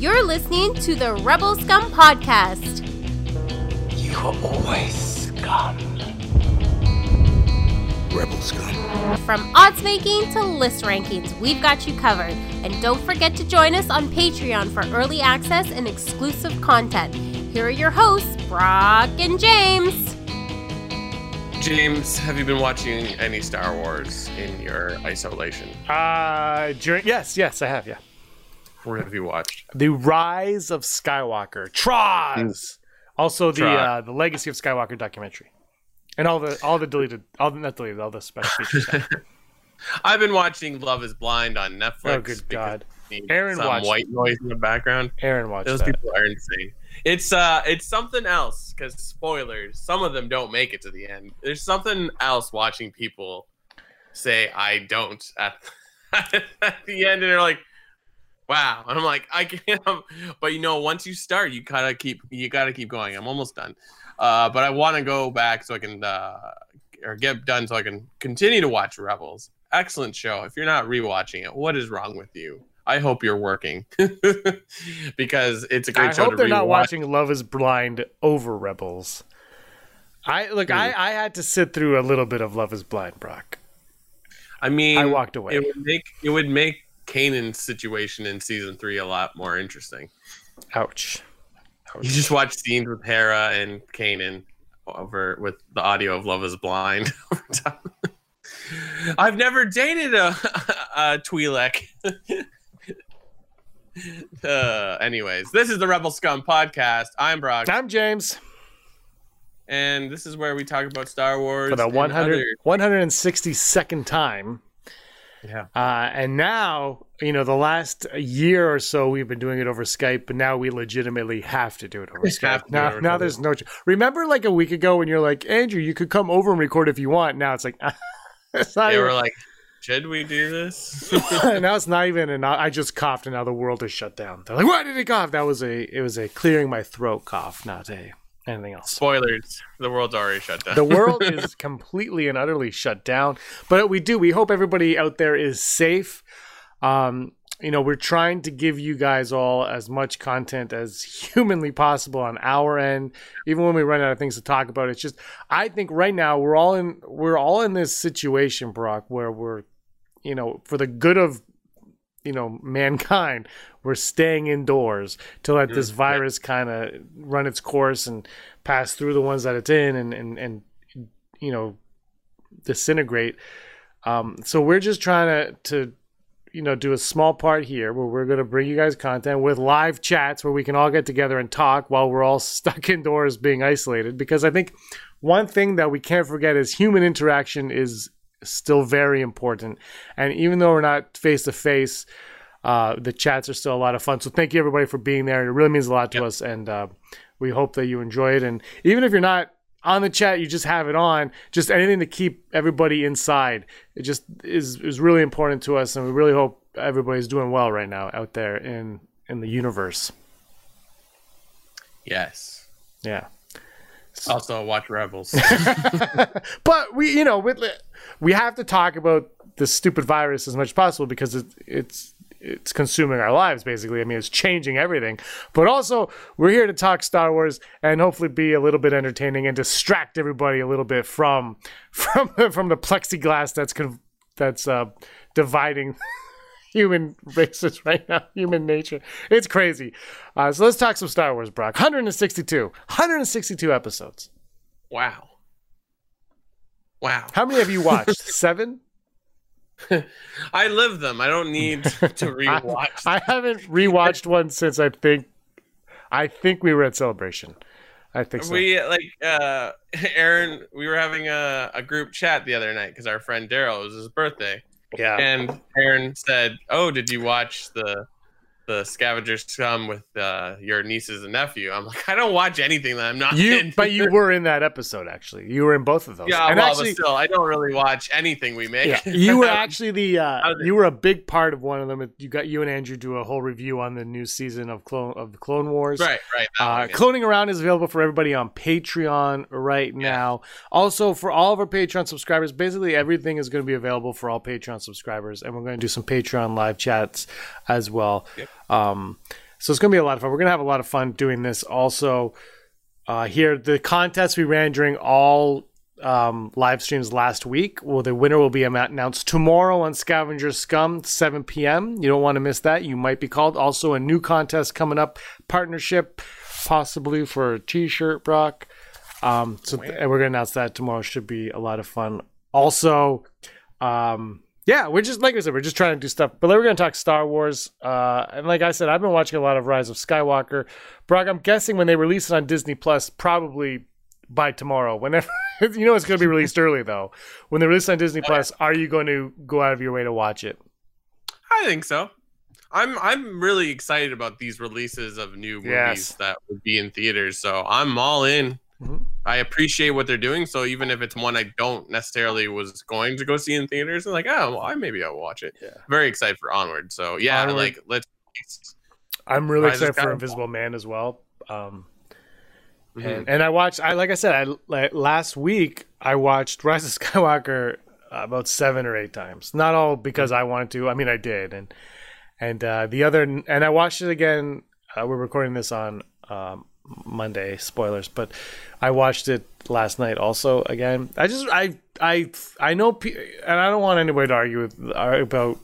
You're listening to the Rebel Scum Podcast. You are always scum. Rebel scum. From odds making to list rankings, we've got you covered. And don't forget to join us on Patreon for early access and exclusive content. Here are your hosts, Brock and James. James, have you been watching any Star Wars in your isolation? Uh, during yes, yes, I have. Yeah, What have you watched? the Rise of Skywalker, Troz. Also the Trog. uh, the Legacy of Skywalker documentary, and all the all the deleted, all the not deleted, all the special features. I've been watching Love Is Blind on Netflix. Oh, good God. Aaron some watched white noise in the background. Aaron watched Those that. people are insane. It's uh, it's something else because spoilers. Some of them don't make it to the end. There's something else watching people say I don't at, at the end, and they're like, "Wow!" And I'm like, "I can't." But you know, once you start, you gotta keep you gotta keep going. I'm almost done, uh, but I want to go back so I can uh, or get done so I can continue to watch Rebels. Excellent show. If you're not rewatching it, what is wrong with you? I hope you're working because it's a great I show hope to they're not watching Love Is Blind over Rebels. I look. I, I had to sit through a little bit of Love Is Blind, Brock. I mean, I walked away. It would make it would make Kanan's situation in season three a lot more interesting. Ouch. You just watch scenes with Hera and Kanan over with the audio of "Love Is Blind" over top. I've never dated a, a Twi'lek. uh, anyways, this is the Rebel Scum podcast. I'm Brock, I'm James and this is where we talk about Star Wars for the and 100, other- 162nd time. Yeah. Uh, and now, you know, the last year or so, we've been doing it over Skype, but now we legitimately have to do it over We Skype. have to do now, now there's no. ch- Remember, like a week ago, when you're like, Andrew, you could come over and record if you want. Now it's like, it's not They even, were like, "Should we do this?" now it's not even. And I just coughed, and now the world is shut down. They're like, why did he cough? That was a. It was a clearing my throat cough, not a anything else. Spoilers: the world's already shut down. The world is completely and utterly shut down. But we do. We hope everybody out there is safe. Um, you know, we're trying to give you guys all as much content as humanly possible on our end. Even when we run out of things to talk about, it's just I think right now we're all in we're all in this situation, Brock, where we're you know for the good of you know mankind we're staying indoors to let this virus kind of run its course and pass through the ones that it's in and and, and you know disintegrate. Um, so we're just trying to to you know do a small part here where we're going to bring you guys content with live chats where we can all get together and talk while we're all stuck indoors being isolated. Because i think one thing that we can't forget is human interaction is still very important and even though we're not face to face uh, the chats are still a lot of fun. So thank you everybody for being there. It really means a lot to Yep. us, and uh, we hope that you enjoy it. And even if you're not on the chat, you just have it on. Just anything to keep everybody inside. It just is is really important to us, and we really hope everybody's doing well right now out there in in the universe. yes. Yeah. Also, watch Rebels. but we, you know, we, we have to talk about this stupid virus as much as possible because it, it's it's consuming our lives basically. I mean, it's changing everything. But also, we're here to talk Star Wars and hopefully be a little bit entertaining and distract everybody a little bit from from from the plexiglass that's con- that's uh, dividing human races right now, human nature. It's crazy. Uh, so let's talk some Star Wars, Brock. 162, 162 episodes. wow. Wow. How many have you watched? Seven? I live them. I don't need to rewatch. I haven't rewatched one since I think I think we were at Celebration. I think so. We like uh Aaron. We were having a, a group chat the other night because our friend Daryl it was his birthday, yeah. and Aaron said, "Oh, did you watch the the scavengers Scum with uh, your nieces and nephew?" I'm like, I don't watch anything that I'm not You in. but you were in that episode actually. You were in both of those. yeah, and well, actually but still, I don't really watch anything we make. yeah, you were actually the uh, you were a big part of one of them. You got you and Andrew do a whole review on the new season of Clone of the Clone Wars. right, right. Uh. Cloning Around is available for everybody on Patreon right now. Also, for all of our Patreon subscribers, basically everything is going to be available for all Patreon subscribers, and we're going to do some Patreon live chats as well. Yep. Um, So it's going to be a lot of fun. We're going to have a lot of fun doing this. Also, uh, here the contest we ran during all um, live streams last week. Well, the winner will be announced tomorrow on Scavenger Scum, 7 p.m. You don't want to miss that. You might be called. Also, a new contest coming up, partnership, possibly for a T-shirt, Brock. Um, so th- and we're gonna announce that tomorrow. Should be a lot of fun. Also, um, yeah, we're just like I said, we're just trying to do stuff. But then we're gonna talk Star Wars. Uh, and like I said, I've been watching a lot of Rise of Skywalker. Brock, I'm guessing when they release it on Disney Plus, probably by tomorrow. Whenever you know it's gonna be released early though. When they release it on Disney Plus, are you going to go out of your way to watch it? I think so. I'm I'm really excited about these releases of new movies Yes. that would be in theaters. So I'm all in. Mhm. I appreciate what they're doing. So even if it's one I don't necessarily was going to go see in theaters, I'm like, oh, well, I maybe I'll watch it. Yeah. Very excited for Onward. So yeah, Onward. like let's. I'm really excited for. Invisible Man as well. Um, Mhm. and, and I watched. I like I said, I like, last week I watched Rise of Skywalker about seven or eight times. Not all because I wanted to. I mean, I did, and and uh, the other, and I watched it again. Uh, we're recording this on um, Monday. Spoilers, but I watched it last night also again. I just I I I know, and I don't want anybody to argue with uh, about.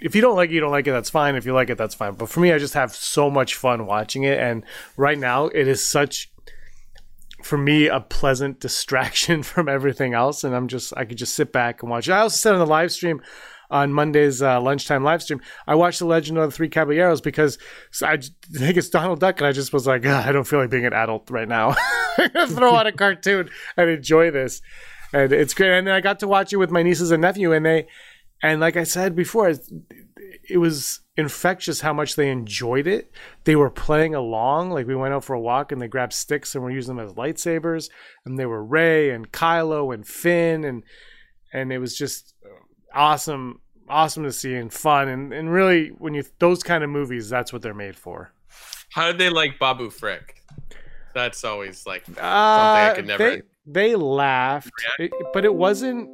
If you don't like it, you don't like it. That's fine. If you like it, that's fine. But for me, I just have so much fun watching it, and right now it is such for me a pleasant distraction from everything else and i'm just i could just sit back and watch it i also said on the live stream on monday's uh, lunchtime live stream i watched the legend of the three caballeros because I think it's donald duck and i just was like i don't feel like being an adult right now throw on a cartoon and enjoy this and it's great and then i got to watch it with my nieces and nephew and they and like i said before it was infectious how much they enjoyed it. They were playing along. Like we went out for a walk and they grabbed sticks and were using them as lightsabers. And they were Rey and Kylo and Finn and and it was just awesome, awesome to see and fun. And and really, when you those kind of movies, that's what they're made for. How did they like Babu Frick? That's always like Uh, I could never- They, they laughed, it- but it wasn't.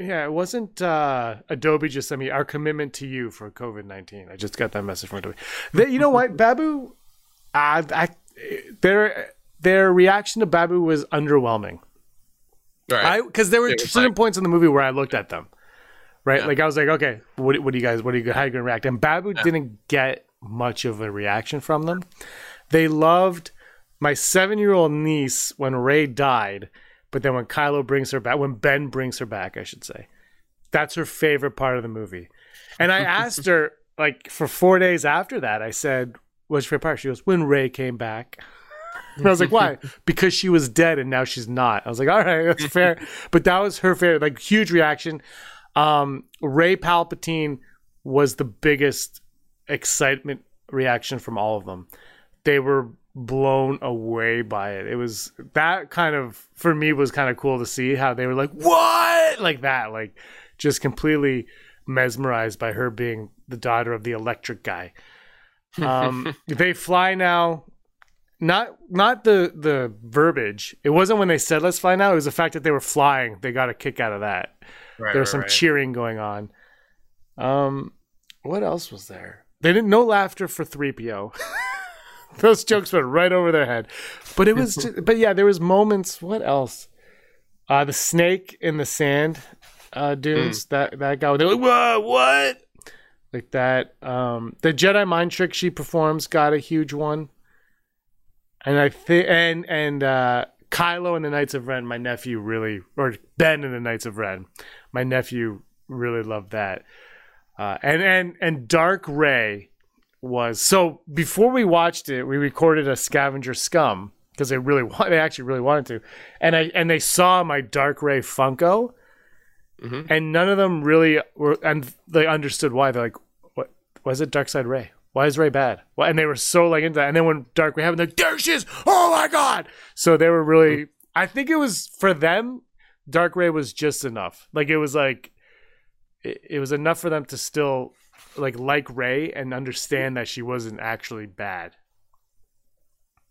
Yeah, it wasn't uh, Adobe just sent me our commitment to you for COVID nineteen. I just got that message from Adobe. They, you know what, Babu, uh, I, their their reaction to Babu was underwhelming. Right. because there were certain like- points in the movie where I looked at them, right? Yeah. Like I was like, okay, what, what do you guys, what are you, how are you gonna react? And Babu didn't get much of a reaction from them. They loved my seven-year-old niece when Rey died, but then when Kylo brings her back, when Ben brings her back, I should say, that's her favorite part of the movie. And I asked her like for four days after that, I said, "What's your favorite part?" She goes, "When Rey came back." And I was like, why? because she was dead and now she's not. I was like, all right, that's fair. but that was her favorite, like huge reaction. Um, Rey Palpatine was the biggest excitement reaction from all of them. They were blown away by it. It was that kind of for me was kind of cool to see how they were like, what? Like that, like just completely mesmerized by her being the daughter of the electric guy. Um, they fly now not not the the verbiage. It wasn't when they said let's fly now. It was the fact that they were flying. They got a kick out of that. Right, there was right, some right. cheering going on. Um, what else was there? They didn't no laughter for three PO. Those jokes went right over their head. But it was, ju- but yeah, there was moments. What else? Uh, the snake in the sand uh, dunes. Hmm. That that guy. They're like, whoa, what? Like that. Um, the Jedi mind trick she performs got a huge one. And I think and and uh, Kylo and the Knights of Ren, my nephew really, or Ben and the Knights of Ren, my nephew really loved that. Uh, and and and Dark Rey was so before we watched it, we recorded a scavenger scum because they really want, they actually really wanted to, and I and they saw my Dark Rey Funko, Mhm. and none of them really were, and they understood why. They're like, what? was it Dark Side Rey? Why is Rey bad? Why? And they were so like into that. And then when Dark we happened, like, there she is! Oh my god! So they were really. I think it was for them. Dark Rey was just enough. Like it was like, it, it was enough for them to still like like Rey and understand that she wasn't actually bad.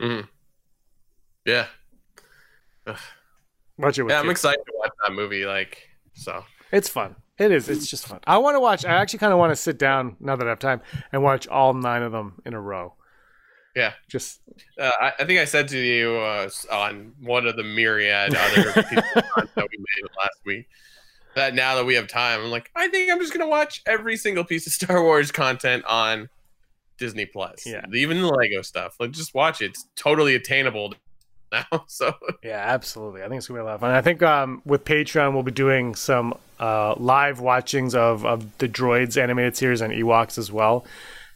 Mhm. Yeah. Watch it with Yeah, I'm excited to watch that movie. Like, so It's fun. It is. It's just fun. I want to watch. I actually kind of want to sit down now that I have time and watch all nine of them in a row. Yeah. Just Uh, I, I think I said to you uh, on one of the myriad other of content we made last week that now that we have time, I'm like, I think I'm just gonna watch every single piece of Star Wars content on Disney Plus. Yeah. Even the Lego stuff. Like, just watch it. It's totally attainable now. So yeah, absolutely. I think it's gonna be a lot of fun. I think um, with Patreon we'll be doing some uh, live watchings of of the Droids animated series and Ewoks as well.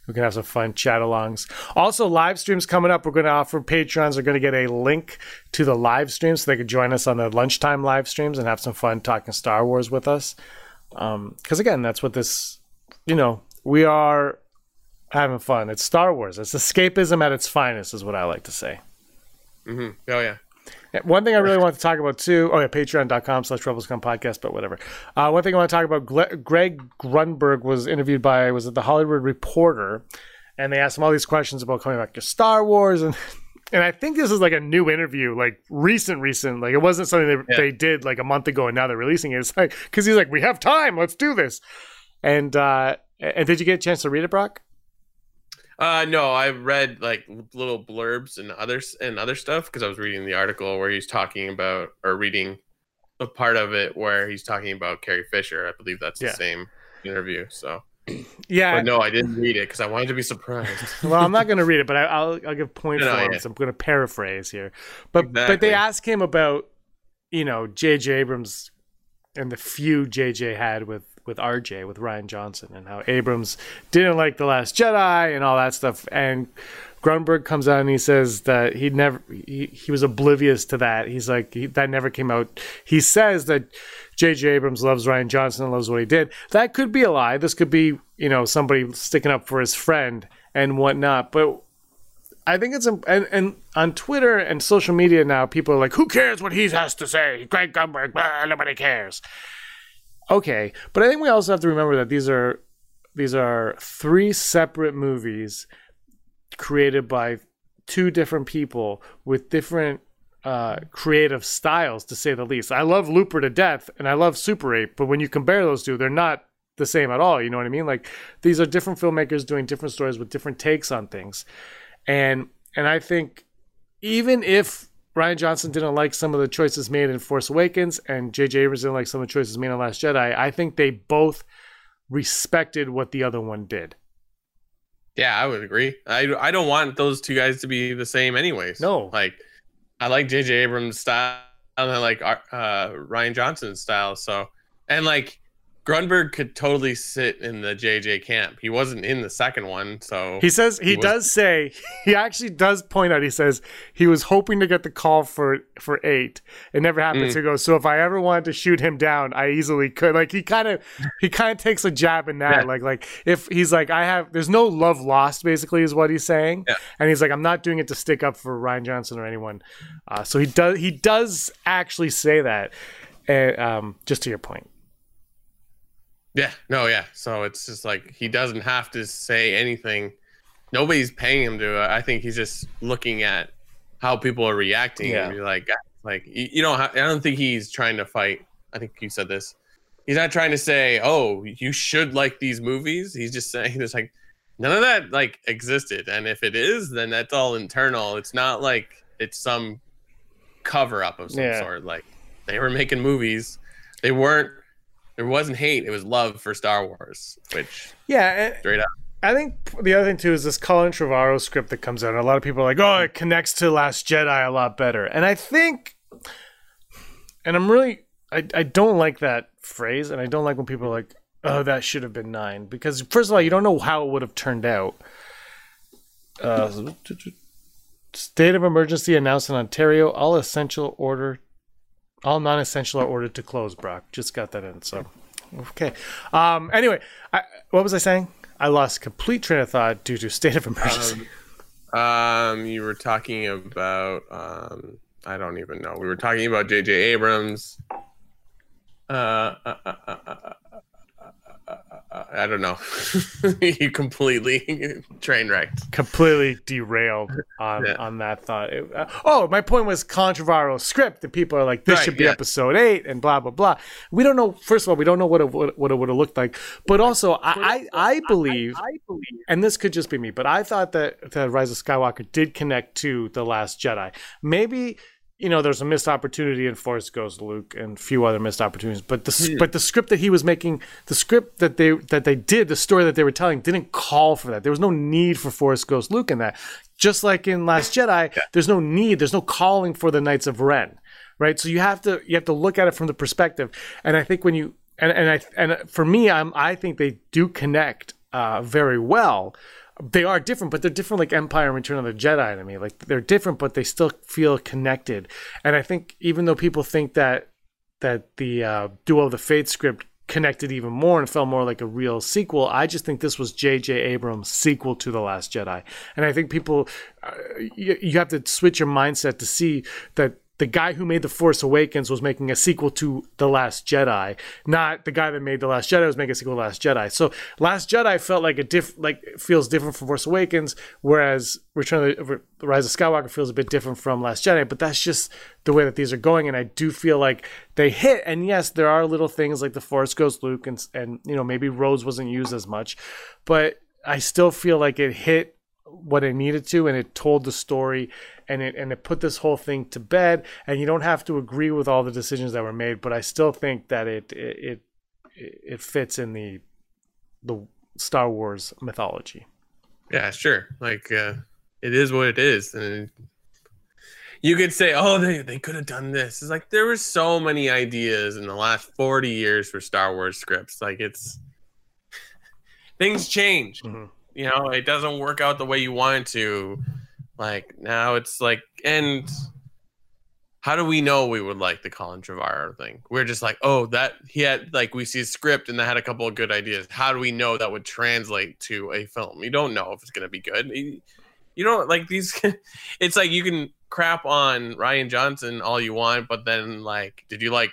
We can have some fun chat alongs. Also, live streams coming up. We're going to offer patrons are going to get a link to the live streams so they can join us on the lunchtime live streams and have some fun talking Star Wars with us. Because again, that's what this, you know, we are having fun. It's Star Wars. It's escapism at its finest, is what I like to say. Mhm. oh yeah. One thing I really want to talk about too. Oh yeah, patreon.com slash Rebelscum podcast, but whatever. Uh, one thing I want to talk about. Gle- Greg Grunberg was interviewed by was it the Hollywood Reporter, and they asked him all these questions about coming back to Star Wars and. And I think this is like a new interview, like recent, recent. Like it wasn't something that Yeah. they did like a month ago, and now they're releasing it. It's like because he's like, "We have time, let's do this." And uh and did you get a chance to read it, Brock? Uh, no, I read like little blurbs and others and other stuff because I was reading the article where he's talking about or reading a part of it where he's talking about Carrie Fisher. I believe that's Yeah. the same interview. So, Yeah, but no, I didn't read it because I wanted to be surprised. well, I'm not going to read it, but I, I'll I'll give point No, no, forms. yeah. I'm going to paraphrase here, but but they ask him about you know J.J. Abrams and the feud J.J. had with with R.J. with Rian Johnson and how Abrams didn't like the Last Jedi and all that stuff. And Grunberg comes out and he says that he never he, he was oblivious to that. He's like he, that never came out. He says that J.J. Abrams loves Rian Johnson and loves what he did. That could be a lie. This could be you know somebody sticking up for his friend and whatnot. But I think it's and, and on Twitter and social media now, people are like, "Who cares what he has to say?" Greg Grunberg, blah, nobody cares. Okay, but I think we also have to remember that these are these are three separate movies created by two different people with different uh, creative styles, to say the least. I love Looper to death, and I love Super Eight, but when you compare those two, they're not the same at all. You know what I mean? Like these are different filmmakers doing different stories with different takes on things, and and I think even if Rian Johnson didn't like some of the choices made in Force Awakens, and J.J. Abrams didn't like some of the choices made in Last Jedi. I think they both respected what the other one did. yeah, I would agree. I I don't want those two guys to be the same, anyways. No. like I like J.J. Abrams' style and I like uh, Rian Johnson's style. So and like Grunberg could totally sit in the JJ camp. He wasn't in the second one, so He says he, He was- does say he actually does point out. He says he was hoping to get the call for for eight. It never happened. Mm. So he goes. So if I ever wanted to shoot him down, I easily could. Like he kind of he kind of takes a jab in that. Yeah. Like like if he's like I have there's no love lost. Basically is what he's saying. Yeah. And he's like I'm not doing it to stick up for Rian Johnson or anyone. Uh, so he does he does actually say that. And um, just to your point. Yeah, no, yeah. So it's just like he doesn't have to say anything. Nobody's paying him to. Uh, I think he's just looking at how people are reacting. Yeah. And be like, ah, like you, you don't. Ha- I don't think he's trying to fight. I think you said this. He's not trying to say, "Oh, you should like these movies." He's just saying, "It's like none of that like existed, and if it is, then that's all internal. It's not like it's some cover up of some Yeah. sort. Like they were making movies. They weren't there wasn't hate it was love for star wars which Yeah. straight up I think the other thing too is this Colin Trevorrow script that comes out. And a lot of people are like, "Oh, it connects to Last Jedi a lot better," and I think, and I'm really, I, I don't like that phrase, and I don't like when people are like, "Oh, that should have been nine. because first of all, you don't know how it would have turned out. Uh, state of emergency announced in Ontario. All essential order, all non-essential are ordered to close. Brock just got that in. So, okay. Um. Anyway, I, what was I saying? I lost complete train of thought due to state of emergency. um you were talking about um i don't even know we were talking about jj abrams uh, uh, uh, I don't know. you completely train wrecked. completely derailed on Yeah. on that thought. It- uh, oh, my point was controversial script, and people are like, "This Right, should be yeah. episode eight, and blah blah blah. We don't know. First of all, we don't know what it, what, what it would have looked like, but also, I I, I believe, and this could just be me, but I thought that that Rise of Skywalker did connect to the Last Jedi. Maybe. You know, there's a missed opportunity in Force Ghost Luke and a few other missed opportunities. But the Hmm. but the script that he was making, the script that they that they did, the story that they were telling, didn't call for that. There was no need for Force Ghost Luke in that. Just like in Last Jedi, there's no need, there's no calling for the Knights of Ren, right? So you have to you have to look at it from the perspective. And I think when you and and I and for me, I'm I think they do connect uh, very well. They are different, but they're different like Empire and Return of the Jedi to me. Like they're different, but they still feel connected. And I think even though people think that that the uh, Duel of the Fate script connected even more and felt more like a real sequel. I just think this was J.J. Abrams' sequel to The Last Jedi. And I think people, uh, you, you have to switch your mindset to see that the guy who made The Force Awakens was making a sequel to The Last Jedi, not the guy that made The Last Jedi was making a sequel to Last Jedi. So Last Jedi felt like a diff, like feels different from Force Awakens, whereas Return of the, the Rise of Skywalker feels a bit different from Last Jedi. But that's just the way that these are going, and I do feel like they hit. And yes, there are little things like the Force ghost Luke, and and you know maybe Rose wasn't used as much, but I still feel like it hit what it needed to and it told the story and it and it put this whole thing to bed and you don't have to agree with all the decisions that were made but i still think that it it it, it fits in the the star wars mythology Yeah, sure. Like uh, it is what it is, and you could say, "Oh, they they could have done this." It's like there were so many ideas in the last forty years for Star Wars scripts. Like it's things change. Mhm. You know, it doesn't work out the way you want it to. Like now, it's like, and how do we know we would like the Colin Trevorrow thing? We're just like, oh, that he had like we see a script and that had a couple of good ideas. How do we know that would translate to a film? You don't know if it's gonna be good. You, you don't like these. it's like you can crap on Rian Johnson all you want, but then like, did you like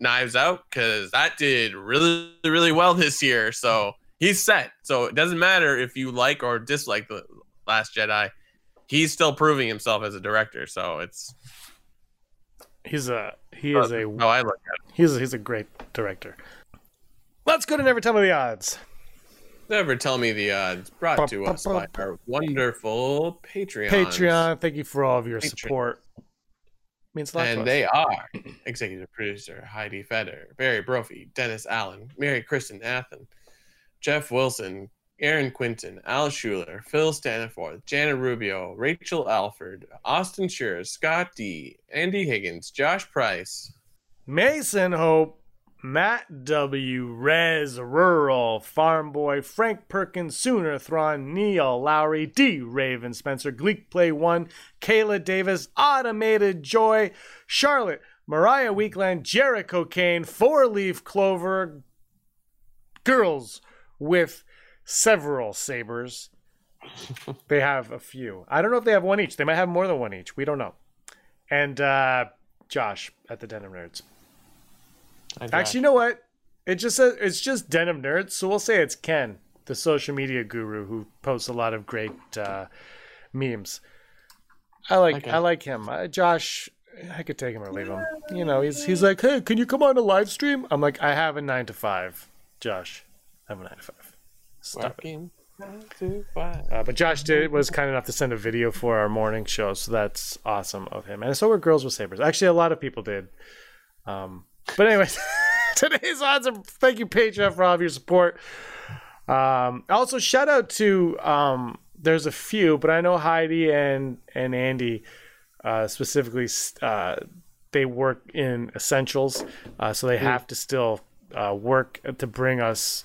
Knives Out? Because that did really really well this year. So he's set. So it doesn't matter if you like or dislike the Last Jedi. He's still proving himself as a director. So it's he's a he uh, is a how I look at it. he's a, he's a great director let's go to never tell me the odds Never tell me the odds. Brought to us by our wonderful Patreon. patreon thank you for all of your Patreon. support means a lot to And they are executive producer Heidi Feder, Barry Brophy, Dennis Allen, Mary Kristen Athen, Jeff Wilson, Aaron Quinton, Al Schuler, Phil Staniforth, Janet Rubio, Rachel Alford, Austin Schur, Scott D, Andy Higgins, Josh Price, Mason Hope, Matt W, Rez Rural, Farm Boy, Frank Perkins, Sooner Thrawn, Neil Lowry, D Raven Spencer, Gleek Play One, Kayla Davis, Automated Joy, Charlotte, Mariah Weekland, Jericho Kane, Four Leaf Clover, girls with several sabers. they have a few. I don't know if they have one each. They might have more than one each. We don't know. And uh, Josh at the Denim Nerds. Actually, you know what? It just says it's just Denim Nerds, so we'll say it's Ken, the social media guru who posts a lot of great uh, memes. I like Okay. I like him. Uh, Josh, I could take him or leave him. You know, he's he's like, hey, can you come on a live stream? I'm like, I have a nine to five. Josh, I have a nine to five. Stop it. Working nine five. Uh, but Josh did was kind enough to send a video for our morning show, so that's awesome of him. And so were Girls with Sabers. Actually, a lot of people did. Um, but anyways, today's odds are thank you Patreon for all of your support. Um, also, shout out to um, there's a few, but I know Heidi and and Andy uh, specifically. Uh, they work in essentials, uh, so they have to still uh, work to bring us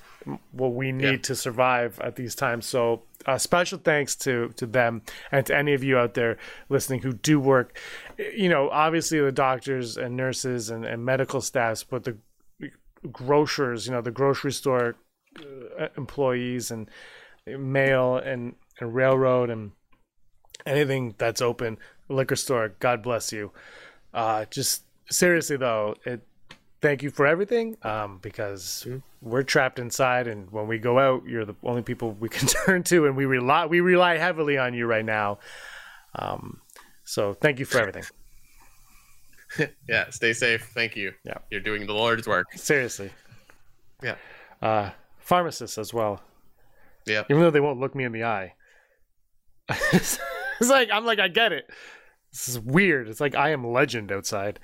what we need Yeah. to survive at these times. So, uh, special thanks to to them and to any of you out there listening who do work. You know, obviously the doctors and nurses and, and medical staffs, but the grocers, you know, the grocery store uh, employees and mail and, and railroad and anything that's open, liquor store. God bless you. Uh, just seriously though, it thank you for everything. Um, because Mhm. we're trapped inside, and when we go out, you're the only people we can turn to, and we rely we rely heavily on you right now. Um, so thank you for everything. Yeah, stay safe. Thank you. Yeah. You're doing the Lord's work. Seriously. Yeah. Uh, pharmacists as well. Yeah. Even though they won't look me in the eye. it's like I'm like I get it. This is weird. It's like I am legend outside.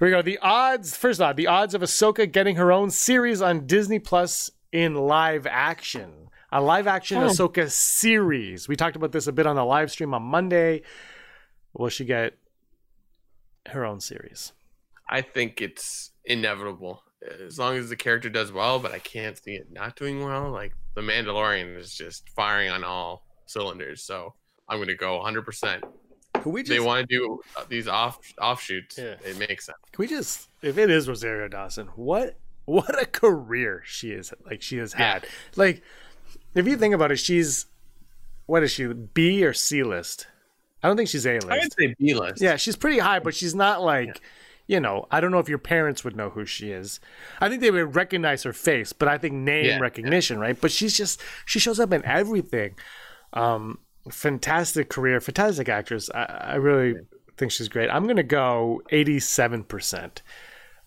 Here we go. The odds. First off, the odds of Ahsoka getting her own series on Disney Plus in live action. A live action Oh. Ahsoka series. We talked about this a bit on the live stream on Monday. Will she get her own series? I think it's inevitable as long as the character does well, but I can't see it not doing well. Like the Mandalorian is just firing on all cylinders, so I'm gonna go 100. Percent Can we They want to do uh, these off offshoots. Yeah. It makes sense. Can we just, if it is Rosario Dawson, what what a career she is like she has Yeah. had. Like, if you think about it, she's what is she B or C list? I don't think she's A I would list. say B list. Yeah, she's pretty high, but she's not like. You know, I don't know if your parents would know who she is. I think they would recognize her face, but I think name Yeah, recognition, right? But she's just she shows up in everything. Um, fantastic career, fantastic actress. I, I really think she's great. I'm gonna go 87 percent.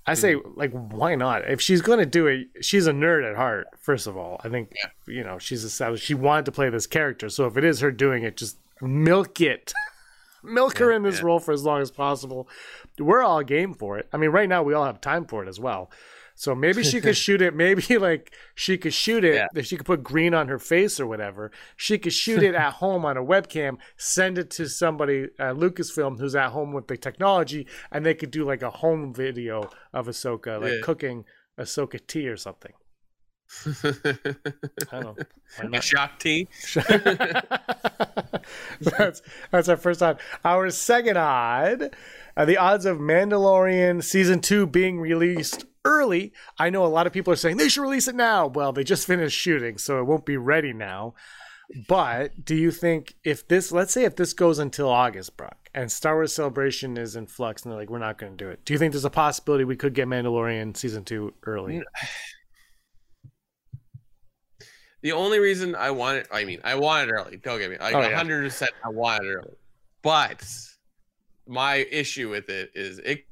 I say, mm-hmm. like, why not? If she's gonna do it, she's a nerd at heart. First of all, I think you know she's established. She wanted to play this character, so if it is her doing it, just milk it. Milk her in this yeah. role for as long as possible. We're all game for it. I mean, right now we all have time for it as well. So maybe she could shoot it. Maybe like she could shoot it. Yeah. She could put green on her face or whatever, she could shoot it at home on a webcam, send it to somebody at Lucasfilm who's at home with the technology, and they could do like a home video of Ahsoka, like Yeah. cooking Ahsoka tea or something. I don't know. Why a not? shock tea. that's that's our first odd. Our second odd, uh, the odds of Mandalorian season two being released early. I know a lot of people are saying they should release it now. Well, they just finished shooting, so it won't be ready now. But do you think if this, let's say, if this goes until August, Brock, and Star Wars Celebration is in flux, and they're like, we're not going to do it. Do you think there's a possibility we could get Mandalorian season two early? Mm. The only reason I want it, I mean, I want it early. Don't get me, like Oh, yeah. 100%. I want it early. But my issue with it is it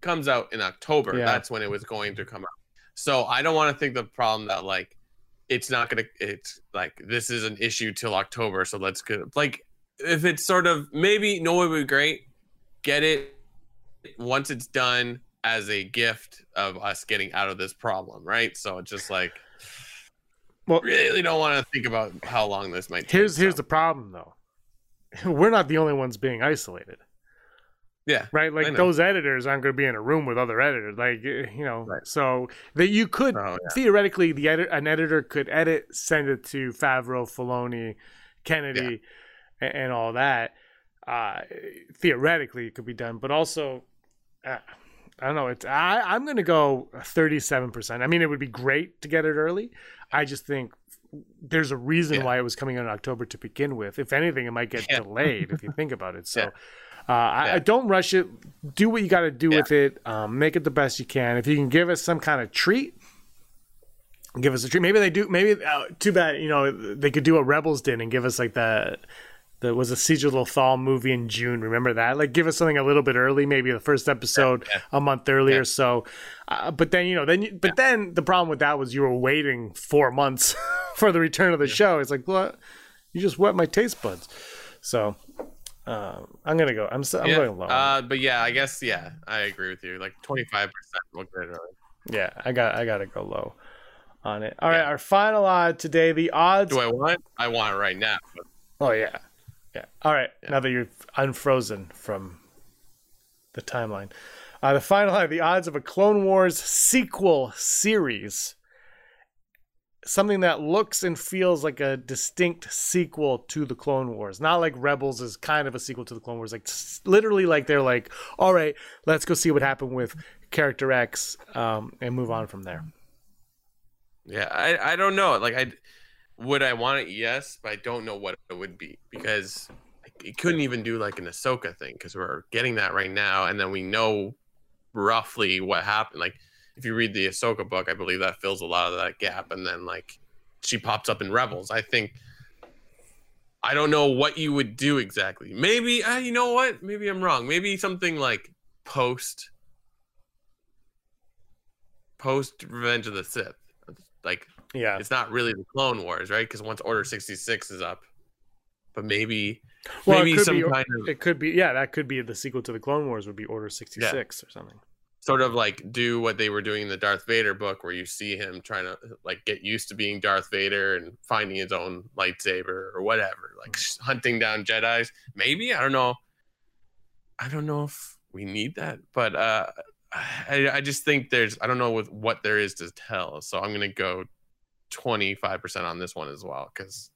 comes out in October. Yeah. That's when it was going to come out. So I don't want to think the problem that like it's not gonna. It's like this is an issue till October. So let's get like if it's sort of maybe no, it would be great. Get it once it's done as a gift of us getting out of this problem, right? So it's just like Well, really don't want to think about how long this might take. here's here's so. the problem though. We're not the only ones being isolated. Yeah. right? Like those editors aren't going to be in a room with other editors, like eh, you know. Right. So that you could Oh, yeah. theoretically, the edit an editor could edit, send it to Favreau, Filoni, Kennedy, a- and, all that. Uh, theoretically, it could be done, but also, uh, I don't know. It's I, I'm going to go 37 percent. I mean, it would be great to get it early. I just think. There's a reason Yeah. why it was coming out in October to begin with. If anything, it might get Yeah. delayed if you think about it. So, uh, I. I don't rush it. Do what you got to do with it. Um, make it the best you can. If you can give us some kind of treat, give us a treat. Maybe they do. Maybe uh, too bad. You know, they could do a Rebels din and give us like the that was a Siege of Lothal movie in June. Remember that? Like, give us something a little bit early. Maybe the first episode Yeah. a month early Yeah. or so. Uh, but then you know, then you, but then the problem with that was you were waiting four months for the return of the show. It's like, what? You just wet my taste buds. So. Uh, I'm gonna go. I'm, s- I'm yeah. going low. Uh, but yeah, I guess yeah, I agree with you. Like 25 percent will get early. Yeah, I got I got to go low on it. All right, Yeah. our final odd today. The odds. Do I want? I want it right now. But oh yeah, yeah. All right, now that you're unfrozen from the timeline, uh, the final odd. The odds of a Clone Wars sequel series. Something that looks and feels like a distinct sequel to the Clone Wars, not like Rebels is kind of a sequel to the Clone Wars. Like literally, like they're like, all right, let's go see what happened with character X, um, and move on from there. yeah, I I don't know. Like I would I want it? Yes, but I don't know what it would be because it couldn't even do like an Ahsoka thing because we're getting that right now, and then we know roughly what happened. Like if you read the Ahsoka book, I believe that fills a lot of that gap, and then like she pops up in Rebels. I think I don't know what you would do exactly. Maybe uh, you know what? Maybe I'm wrong. Maybe something like post post Revenge of the Sith. Like Yeah. it's not really the Clone Wars, right? Because once Order 66 is up, but maybe Well, it maybe could some be- kind of It could be yeah, that could be the sequel to the Clone Wars would be Order 66 or something. sort of like do what they were doing in the Darth Vader book, where you see him trying to like get used to being Darth Vader and finding his own lightsaber or whatever, like Mm. sh- hunting down Jedi's. Maybe I don't know. I don't know if we need that, but uh, I, I just think there's I don't know with what there is to tell, so I'm gonna go 25 percent on this one as well because.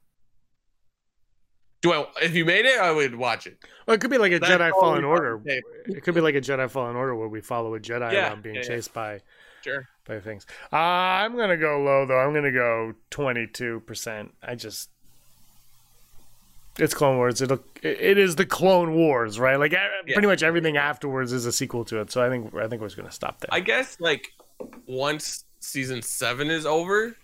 Do I? If you made it, I would watch it. Well, it could be like a That's Jedi all Fallen Order. It could be like a Jedi Fallen Order where we follow a Jedi Yeah, around being yeah, yeah. chased by Sure. by things. Uh, I'm gonna go low though. I'm gonna go 22 percent. I just it's Clone Wars. It'll it it is the Clone Wars, right? Like Yeah. pretty much everything afterwards is a sequel to it. So I think I think we're just gonna stop there. I guess like once season seven is over,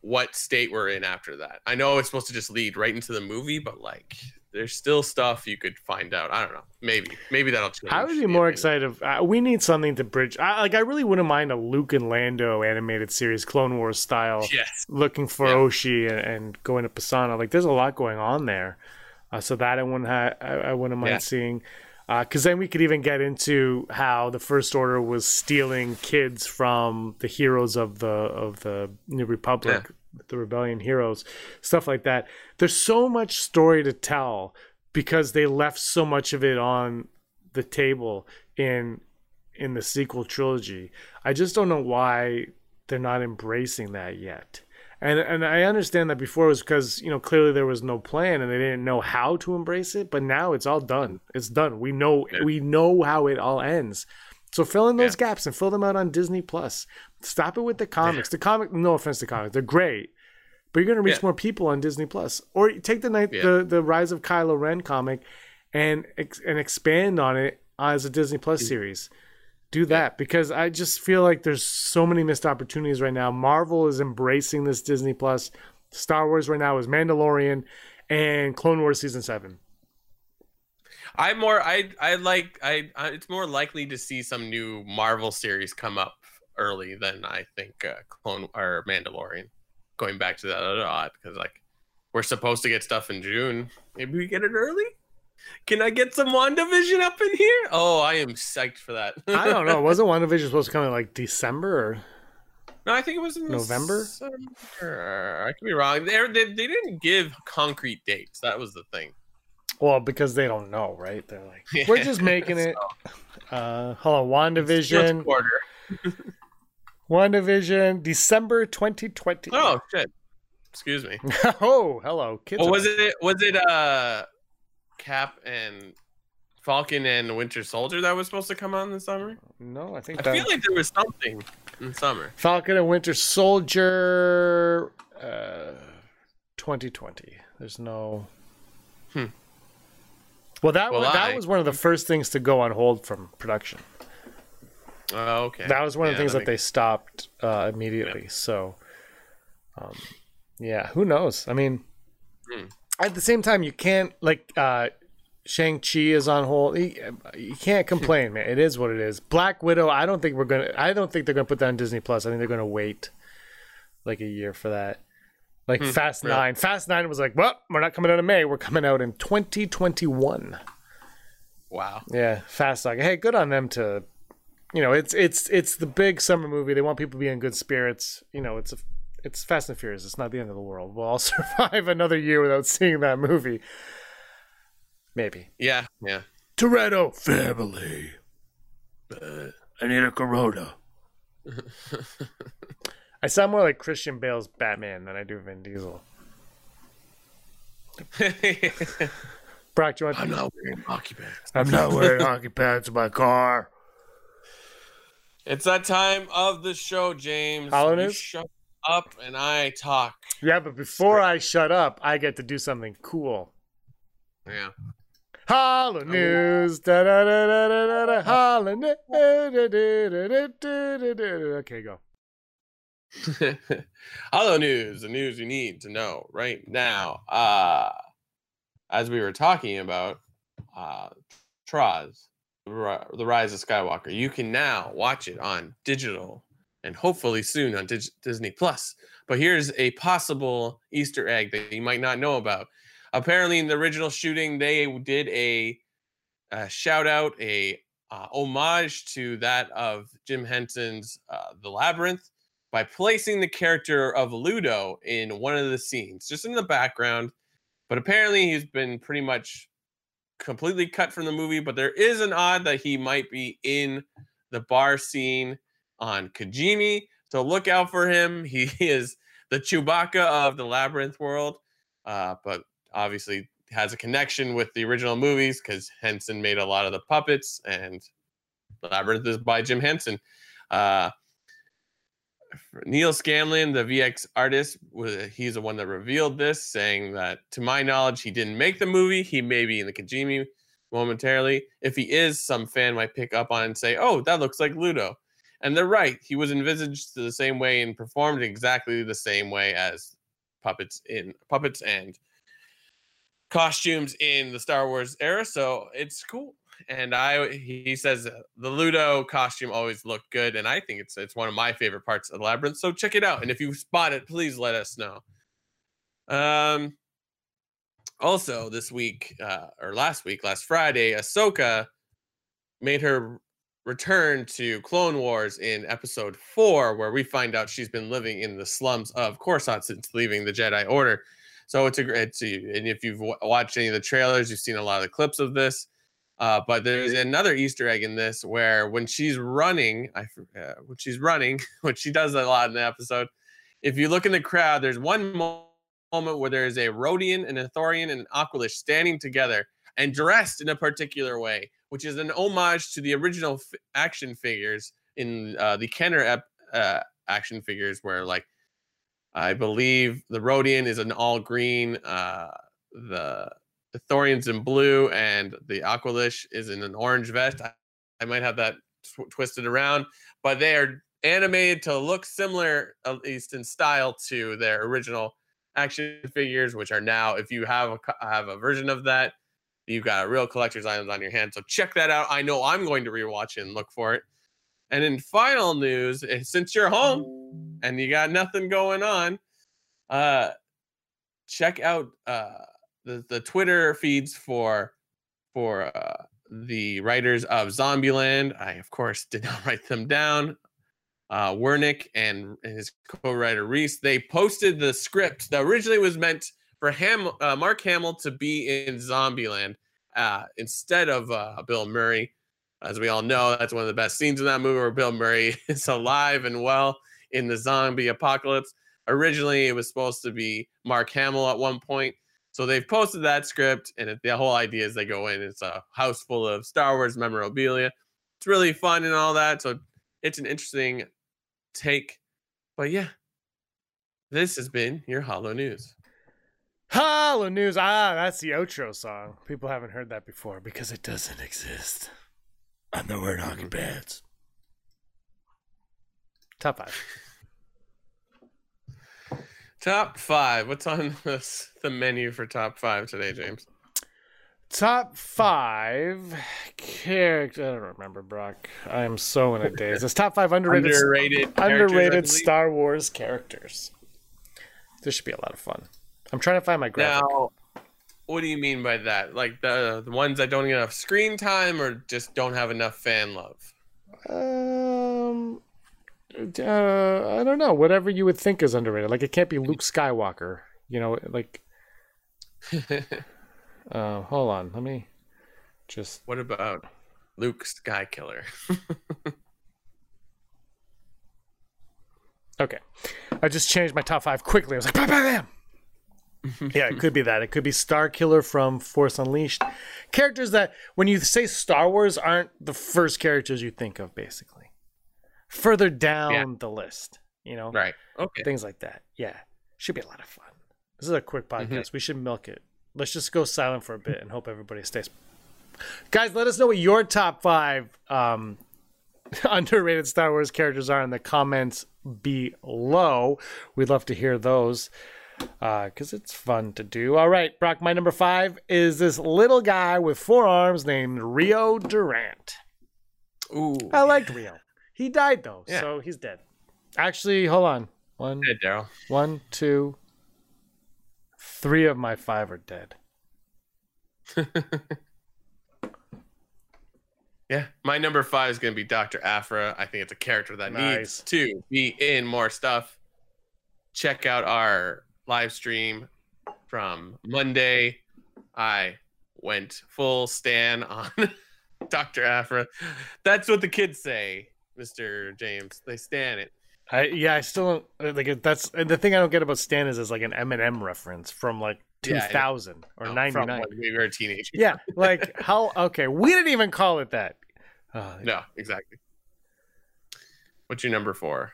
what state we're in after that. I know it's supposed to just lead right into the movie, but like there's still stuff you could find out. I don't know. Maybe maybe that'll change. I would be more excited. If, uh, we need something to bridge. I, like I really wouldn't mind a Luke and Lando animated series, Clone Wars style. Yes. looking for Yeah. Ochi and, and going to Pasaana. Like, there's a lot going on there. Uh, so that I wouldn't ha- I, I wouldn't mind Yeah. seeing. Uh, because then we could even get into how the First Order was stealing kids from the heroes of the of the New Republic, the Rebellion heroes, stuff like that. There's so much story to tell because they left so much of it on the table in in the sequel trilogy. I just don't know why they're not embracing that yet. And and I understand that before it was because you know clearly there was no plan and they didn't know how to embrace it. But now it's all done. It's done. We know Yeah. we know how it all ends. So fill in those gaps and fill them out on Disney Plus. Stop it with the comics. The comic, no offense to comics, they're great, but you're gonna reach Yeah. more people on Disney Plus. Or take the night Yeah. the the Rise of Kylo Ren comic and ex- and expand on it as a Disney Plus Mm. series. Do that because I just feel like there's so many missed opportunities right now. Marvel is embracing this Disney Plus. Star Wars right now is Mandalorian and Clone Wars season seven. I'm more I I like I, I it's more likely to see some new Marvel series come up early than I think uh, Clone or Mandalorian. Going back to that other odd because like we're supposed to get stuff in June. Maybe we get it early. Can I get some WandaVision up in here? Oh, I am psyched for that. I don't know. Wasn't WandaVision supposed to come in like December or No, I think it was in November? December. I could be wrong. They, they they didn't give concrete dates. That was the thing. well, because they don't know, right? They're like, we're just making it. Uh, hold on, WandaVision, quarter. WandaVision, December 2020. Oh shit! Excuse me. oh, hello, kids. Well, was it was it uh Cap and Falcon and Winter Soldier that was supposed to come out in the summer? No, I think I that feel like there was something in summer. Falcon and Winter Soldier, uh, 2020. There's no. Hmm. Well, that Well, was, that was one of the first things to go on hold from production. Oh, okay. That was one of the things that, they makes- stopped uh, immediately. So, um, yeah, who knows? I mean, Hmm. At the same time, you can't like uh, Shang Chi is on hold. You, can't complain, man. It is what it is. Black Widow. I don't think we're gonna. I don't think they're gonna put that on Disney Plus. I think they're gonna wait like a year for that. Like Hmm, Fast yeah. Nine. Fast Nine was like, well, we're not coming out in May. We're coming out in 2021. Wow. Yeah, Fast Dog. Hey, good on them to, you know, it's it's it's the big summer movie. They want people to be in good spirits. You know, it's a it's Fast and Furious. It's not the end of the world. We'll all survive another year without seeing that movie. Maybe. Yeah, yeah. Toretto family. Uh, I need a Corona. I sound more like Christian Bale's Batman than I do Vin Diesel. Brock, do you want? I'm not wearing hockey pants. I'm not wearing hockey pants in my car. It's that time of the show, James. Hollowness? You shut up and I talk. Yeah, but before I shut up, I get to do something cool. Yeah. Hollow news. Da, da, da, da, da, da, da, hollow news. Da, da, da, da, da, da, da, da. Okay, go. Hollow news, the news you need to know right now. Uh as we were talking about, uh Troz, the Rise of Skywalker. You can now watch it on digital and hopefully soon on Dig- Disney Plus. But here's a possible Easter egg that you might not know about. Apparently, in the original shooting, they did a, a shout out, a uh, homage to that of Jim Henson's uh, The Labyrinth by placing the character of Ludo in one of the scenes, just in the background. But apparently, he's been pretty much completely cut from the movie. But there is an odd that he might be in the bar scene on Kijimi. So look out for him. He is the Chewbacca of the Labyrinth world, uh, but obviously has a connection with the original movies because Henson made a lot of the puppets, and Labyrinth is by Jim Henson. Uh, Neal Scanlan, the VX artist, he's the one that revealed this, saying that to my knowledge, he didn't make the movie. He may be in the Kijimi momentarily. If he is, some fan might pick up on and say, "Oh, that looks like Ludo." And they're right. He was envisaged the same way and performed exactly the same way as puppets in puppets and costumes in the Star Wars era. So it's cool. And I he says uh, the Ludo costume always looked good, and I think it's it's one of my favorite parts of the labyrinth. So check it out. And if you spot it, please let us know. Um also this week, uh, or last week, last Friday, Ahsoka made her return to Clone Wars in episode four, where we find out she's been living in the slums of Coruscant since leaving the Jedi Order. So it's a great, and if you've wa- watched any of the trailers, you've seen a lot of the clips of this. Uh, but there's another Easter egg in this where when she's running, I for- uh, when she's running, which she does a lot in the episode. If you look in the crowd, there's one moment where there is a Rodian, an Ithorian, and an Aqualish standing together and dressed in a particular way, which is an homage to the original f- action figures in uh, the Kenner ep- uh, action figures, where like I believe the Rodian is an all green, uh, the Thorians in blue, and the Aqualish is in an orange vest. I, I might have that tw- twisted around, but they are animated to look similar, at least in style, to their original action figures, which are now, if you have a have a version of that, you've got a real collector's items on your hand. So check that out. I know I'm going to rewatch it and look for it. And in final news, eh, since you're home and you got nothing going on, uh, check out uh, the the Twitter feeds for for uh, the writers of Zombieland. I of course did not write them down. Uh, Wernick and his co-writer Reese they posted the script that originally was meant for Ham uh, Mark Hamill to be in Zombieland uh, instead of uh, Bill Murray. As we all know, that's one of the best scenes in that movie where Bill Murray is alive and well in the zombie apocalypse. Originally, it was supposed to be Mark Hamill at one point. So they've posted that script, and it, the whole idea is they go in. It's a house full of Star Wars memorabilia. It's really fun and all that. So it's an interesting take. But yeah, this has been your Hollow News. Hollow news. Ah, that's the outro song. People haven't heard that before because it doesn't exist. I know we're knocking beds. Top five. Top five. What's on this, the menu for top five today, James? Top five character. I don't remember, Brock. I am so in a daze. It's top five underrated, Underrated. underrated. Star Wars characters. This should be a lot of fun. I'm trying to find my graphic. Now, what do you mean by that? Like the the ones that don't get enough screen time, or just don't have enough fan love? Um, uh, I don't know. Whatever you would think is underrated. Like it can't be Luke Skywalker. You know, like. Uh, hold on. Let me just. what about Luke Skykiller? Okay, I just changed my top five quickly. I was like, bam, bam, bam. yeah, it could be that. It could be Star Killer from Force Unleashed. Characters that, when you say Star Wars, aren't the first characters you think of, basically. Further down Yeah. the list, you know, right. Okay. things like that. Yeah, should be a lot of fun. This is a quick podcast. We should milk it. Let's just go silent for a bit and hope everybody stays Guys, let us know what your top five um, underrated Star Wars characters are in the comments below. We'd love to hear those because uh, it's fun to do. All right, Brock, my number five is this little guy with four arms named Rio Durant. Ooh. I liked Rio. He died though, Yeah. so he's dead. Actually, hold on. One, Hey, Daryl. one, two, three of my five are dead. Yeah, my number five is going to be Dr. Aphra. I think it's a character that Nice. needs to be in more stuff. Check out our live stream from Monday. I went full stan on Dr. Aphra. That's what the kids say, Mr. James. They stan it. I yeah, I still don't like. That's and the thing I don't get about Stan is is like an Eminem reference from like 2000 Yeah, I know. thousand or No, ninety from when we were a teenager. Yeah, like how? Okay, we didn't even call it that. Uh, No, exactly. What's your number four?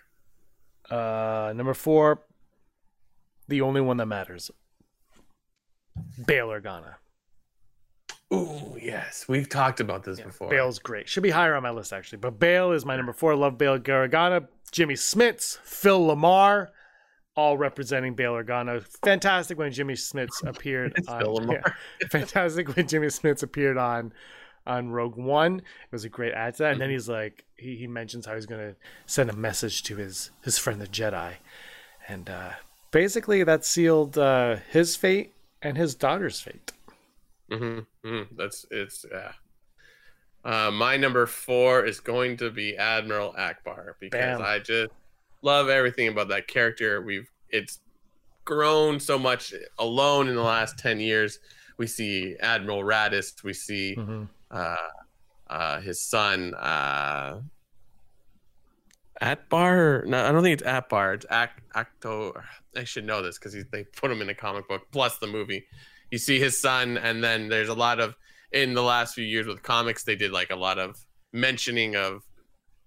uh, number four, the only one that matters. Bail Organa. Ooh, yes. We've talked about this before. Bail's great. Should be higher on my list actually, but Bail is my number four. Love Bail Organa. Jimmy Smits, Phil LaMarr, all representing Bail Organa. Fantastic when Jimmy Smits appeared. On, Phil LaMarr. yeah. fantastic when Jimmy Smits appeared on on Rogue One. It was a great add to that. And Mm-hmm. then he's like, he, he mentions how he's gonna send a message to his his friend the Jedi, and uh, basically that sealed uh, his fate and his daughter's fate. Mm-hmm. mm That's it's yeah. Uh, my number four is going to be Admiral Ackbar because Bam. I just love everything about that character. We've it's grown so much alone in the last ten years. We see Admiral Raddus. We see Mhm. uh, uh, his son uh, Atbar. No, I don't think it's Atbar. It's Ac- Acto. I should know this because they put him in a comic book plus the movie. You see his son, and then there's a lot of in the last few years with comics. They did like a lot of mentioning of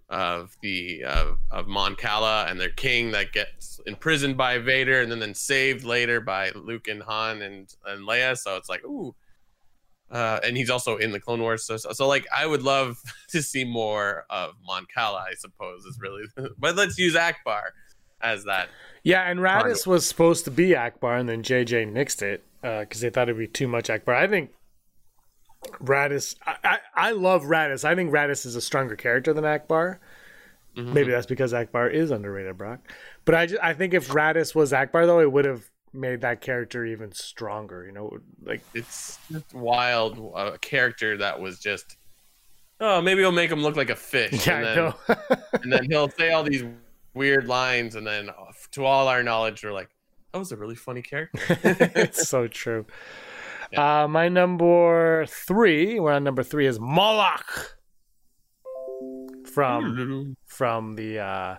of the of, of Mon Cala and their king that gets imprisoned by Vader and then then saved later by Luke and Han and and Leia. So it's like ooh. Uh, and he's also in the Clone Wars, so, so so like I would love to see more of Mon Cala. I suppose is really, but let's use Ackbar as that. Yeah, and Raddus was supposed to be Ackbar, and then JJ nixed it because they thought it'd be too much Ackbar. I think Raddus. I, I, I love Raddus. I think Raddus is a stronger character than Ackbar. Mhm. Maybe that's because Ackbar is underrated, Brock. But I, ju- I think if Raddus was Ackbar, though, it would have made that character even stronger. You know, like it's just wild a character that was just oh maybe we'll make him look like a fish. Yeah, and, then, and then he'll say all these weird lines and then uh, to all our knowledge we're like that was a really funny character. It's so true. Uh, my number three, we're on number three, is Moloch. From from the uh,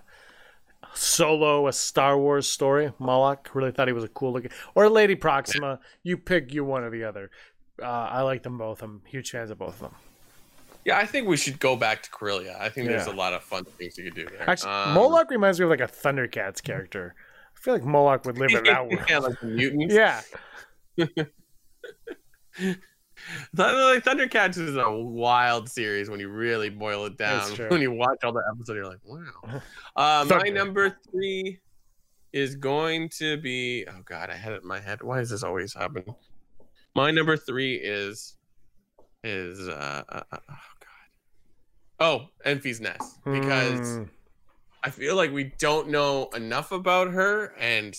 Solo, a Star Wars story. Moloch really thought he was a cool looking, or Lady Proxima. You pick you one or the other. Uh, I like them both. I'm huge fans of both of them. yeah i think we should go back to Corellia. i think there's a lot of fun things you could do there Actually, Um, Moloch reminds me of like a Thundercats character. I feel like Moloch would live in that world. yeah like the mutants Yeah, like, Thundercats is a wild series when you really boil it down. When you watch all the episodes, you're like, wow. Uh, my number three is going to be. Oh God, I had it in my head. Why does this always happen? My number three is is uh, uh, uh, oh God. Oh, Enfys Nest because Mm, I feel like we don't know enough about her, and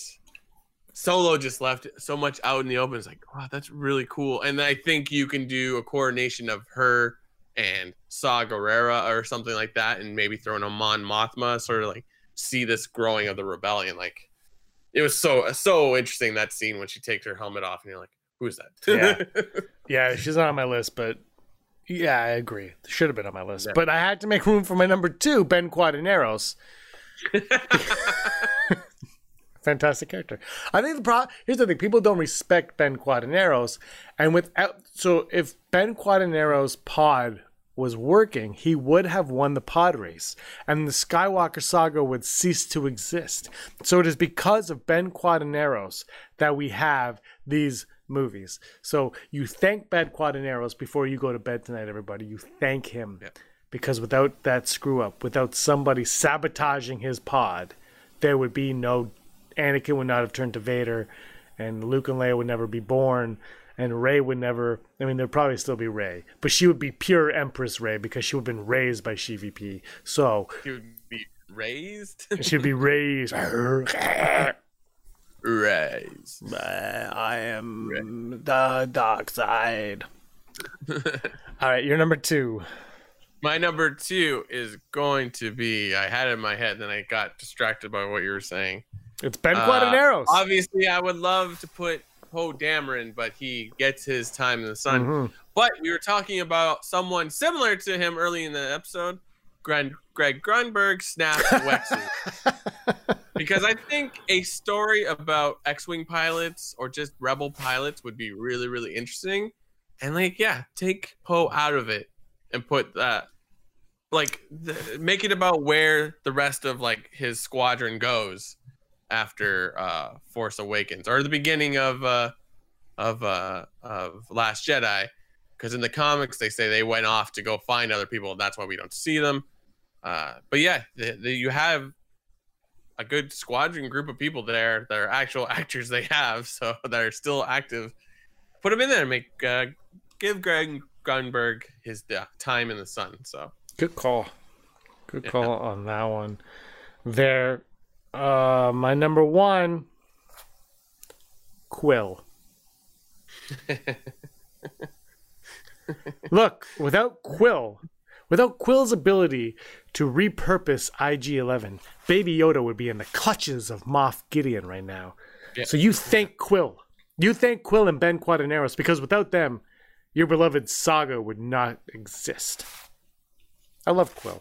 Solo just left so much out in the open. It's like, wow, that's really cool. And I think you can do a coordination of her and Saw Gerrera or something like that, and maybe throw in a Mon Mothma, sort of like see this growing of the rebellion. Like, it was so so interesting that scene when she takes her helmet off, and you're like, who's that? Yeah. yeah, she's not on my list, but yeah, I agree. Should have been on my list, Yeah. but I had to make room for my number two, Ben Quadinaros. Fantastic character. I think the pro here's the thing: people don't respect Ben Quadinaros, and without so if Ben Quadinaros' pod was working, he would have won the pod race, and the Skywalker saga would cease to exist. So it is because of Ben Quadinaros that we have these movies. So you thank Ben Quadinaros before you go to bed tonight, everybody. You thank him. Yep. Because without that screw up, without somebody sabotaging his pod, there would be no Anakin would not have turned to Vader, and Luke and Leia would never be born, and Rey would never. I mean, there'd probably still be Rey, but she would be pure Empress Rey because she would have been raised by CVP. So she would be raised. she'd be raised. raised. I am the dark side. All right, you're number two. My number two is going to be. I had it in my head, then I got distracted by what you were saying. It's Ben Uh, Quadinaros. Obviously, I would love to put Poe Dameron, but he gets his time in the sun. Mhm. But we were talking about someone similar to him early in the episode, Greg, Greg Grunberg, Snap Wexley. because I think a story about X-wing pilots or just Rebel pilots would be really, really interesting. And like, yeah, take Poe out of it and put that, like, the, make it about where the rest of like his squadron goes after uh Force Awakens or the beginning of uh of uh of Last Jedi because in the comics they say they went off to go find other people that's why we don't see them uh but yeah the, the, you have a good squadron group of people there that are actual actors they have so that are still active put them in there and make uh give Greg Grunberg his uh, time in the sun so Good call. Good Yeah. call on that one. There, uh, my number one, Kuiil. Look, without Kuiil, without Kuiil's ability to repurpose IG 11, Baby Yoda would be in the clutches of Moff Gideon right now. Yeah. So you thank Kuiil. You thank Kuiil and Ben Quadinaros because without them, your beloved saga would not exist. I love Kuiil.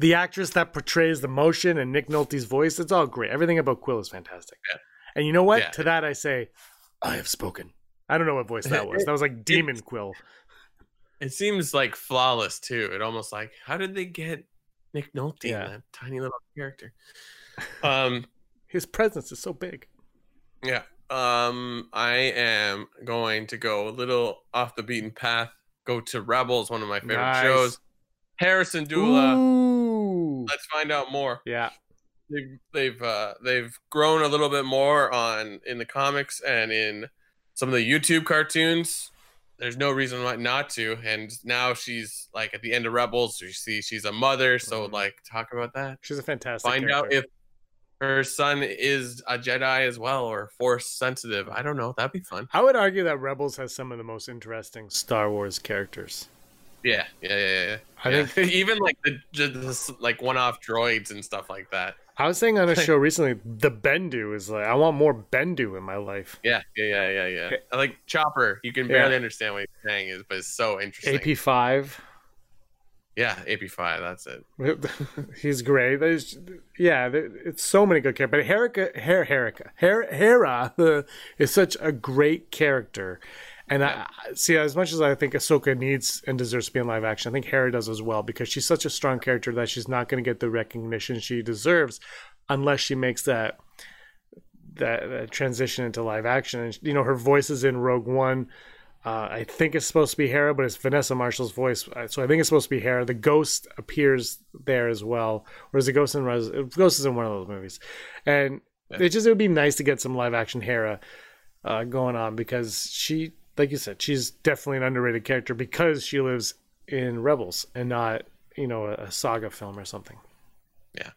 The actress that portrays the motion and Nick Nolte's voice, it's all great. Everything about Kuiil is fantastic. Yeah. And you know what? Yeah. To that I say, I have spoken. I don't know what voice that was. That was like Demon Kuiil. It seems like flawless too. It almost like how did they get Nick Nolte Yeah. in that tiny little character? Um, His presence is so big. yeah. Um, I am going to go a little off the beaten path. Go to Rebels, one of my favorite Nice. shows. Hera Syndulla. Ooh. Let's find out more. Yeah. They've they've uh, they've grown a little bit more on in the comics and in some of the YouTube cartoons. There's no reason why not to. And now she's like at the end of Rebels. You see, she's a mother. So Mhm. like, talk about that. She's a fantastic Find out if her son is a Jedi as well or Force sensitive. I don't know. That'd be fun. I would argue that Rebels has some of the most interesting Star Wars characters. Yeah, yeah, yeah, yeah. I yeah. think even like the just like one-off droids and stuff like that. I was saying on a show recently, the Bendu is like I want more Bendu in my life. Yeah, yeah, yeah, yeah, yeah. I like Chopper. You can Yeah. barely understand what he's saying is, but it's so interesting. AP five. Yeah, AP5. That's it. He's great. There's, yeah, there, it's so many good characters. But Hera, Hera, Hera, Hera, Hera is such a great character. And I see, as much as I think Ahsoka needs and deserves to be in live action, I think Hera does as well because she's such a strong character that she's not going to get the recognition she deserves unless she makes that that, that transition into live action. And you know, her voice is in Rogue One. Uh, I think it's supposed to be Hera, but it's Vanessa Marshall's voice, Uh, so I think it's supposed to be Hera. The ghost appears there as well, or is the ghost in Res- Ghost is in one of those movies, and Yeah. it just it would be nice to get some live action Hera uh, going on because she, like you said, she's definitely an underrated character because she lives in Rebels and not you know a, saga film or something. Yeah.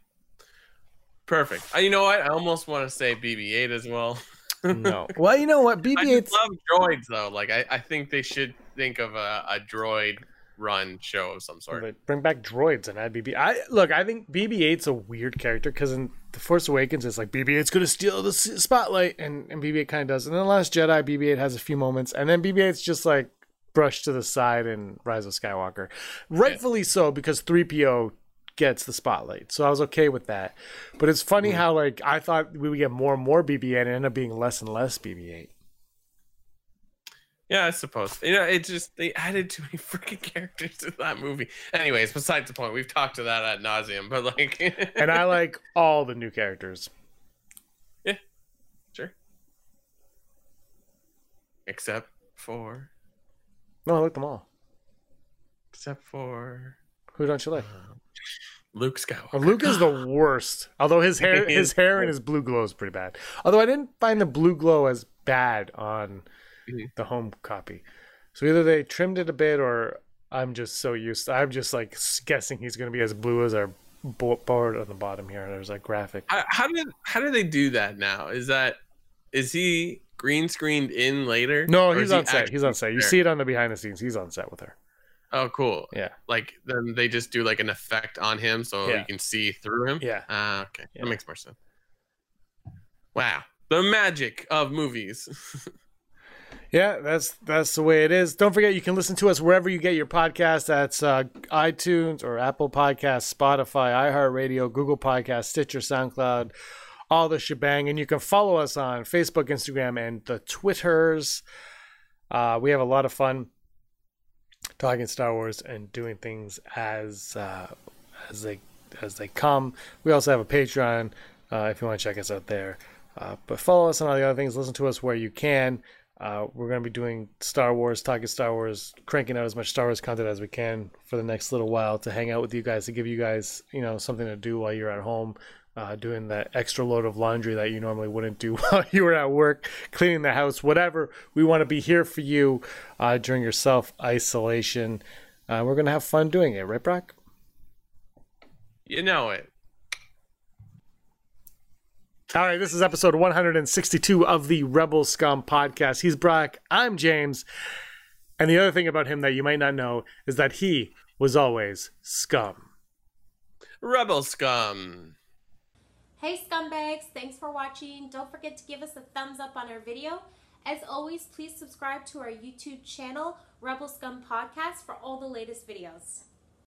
Perfect. Uh, you know what? I almost want to say BB-8 as well. No, well you know what, I BB-8's just love droids though. Like I, I think they should think of a, a droid run show of some sort. But bring back droids and add BB. I look. I think BB-8's a weird character because in the Force Awakens, it's like BB-8's gonna steal the spotlight, and, and BB-8 kind of does. And then Last Jedi, BB-8 has a few moments, and then BB-8's just like brushed to the side in Rise of Skywalker, rightfully so because 3PO gets the spotlight. So I was okay with that. But it's funny mm. how like I thought we would get more and more BB-8 and end up being less and less BB-8. Yeah, I suppose. You know, it just they added too many freaking characters to that movie. Anyways, besides the point, we've talked to that ad nauseum. But like, And I like all the new characters. Yeah. Sure. except for No, I like them all. except for Who don't you like? Luke Skywalker. Uh, Luke is the worst. Although his hair, his hair and his blue glow is pretty bad. Although I didn't find the blue glow as bad on Mhm. the home copy. So either they trimmed it a bit, or I'm just so used. I'm just like guessing he's going to be as blue as our board on the bottom here. There's like graphic. How, how did how do they do that now? Is that is he green screened in later? No, he's is he on set. He's on set. You see it on the behind the scenes. He's on set with her. Oh, cool. Yeah. Like then they just do like an effect on him so Yeah. you can see through him. Yeah. Ah, okay. Yeah. That makes more sense. Wow. The magic of movies. Yeah, that's that's the way it is. Don't forget, you can listen to us wherever you get your podcast. That's uh, iTunes or Apple Podcasts, Spotify, iHeartRadio, Google Podcasts, Stitcher, SoundCloud, all the shebang. And you can follow us on Facebook, Instagram, and the Twitters. Uh, we have a lot of fun talking Star Wars and doing things as uh, as they as they come. We also have a Patreon uh, if you want to check us out there. Uh, but follow us on all the other things. Listen to us where you can. Uh, we're going to be doing Star Wars, talking Star Wars, cranking out as much Star Wars content as we can for the next little while to hang out with you guys, to give you guys, you know, something to do while you're at home, uh, doing that extra load of laundry that you normally wouldn't do while you were at work, cleaning the house, whatever. We want to be here for you uh, during your self isolation. Uh, we're going to have fun doing it, right, Brock? you know it. All right, this is episode 162 of the Rebelscum podcast. He's Brock, I'm James. And the other thing about him that you might not know is that he was always scum. Rebel scum. Hey scumbags, thanks for watching. Don't forget to give us a thumbs up on our video. As always, please subscribe to our YouTube channel, Rebelscum Podcast, for all the latest videos.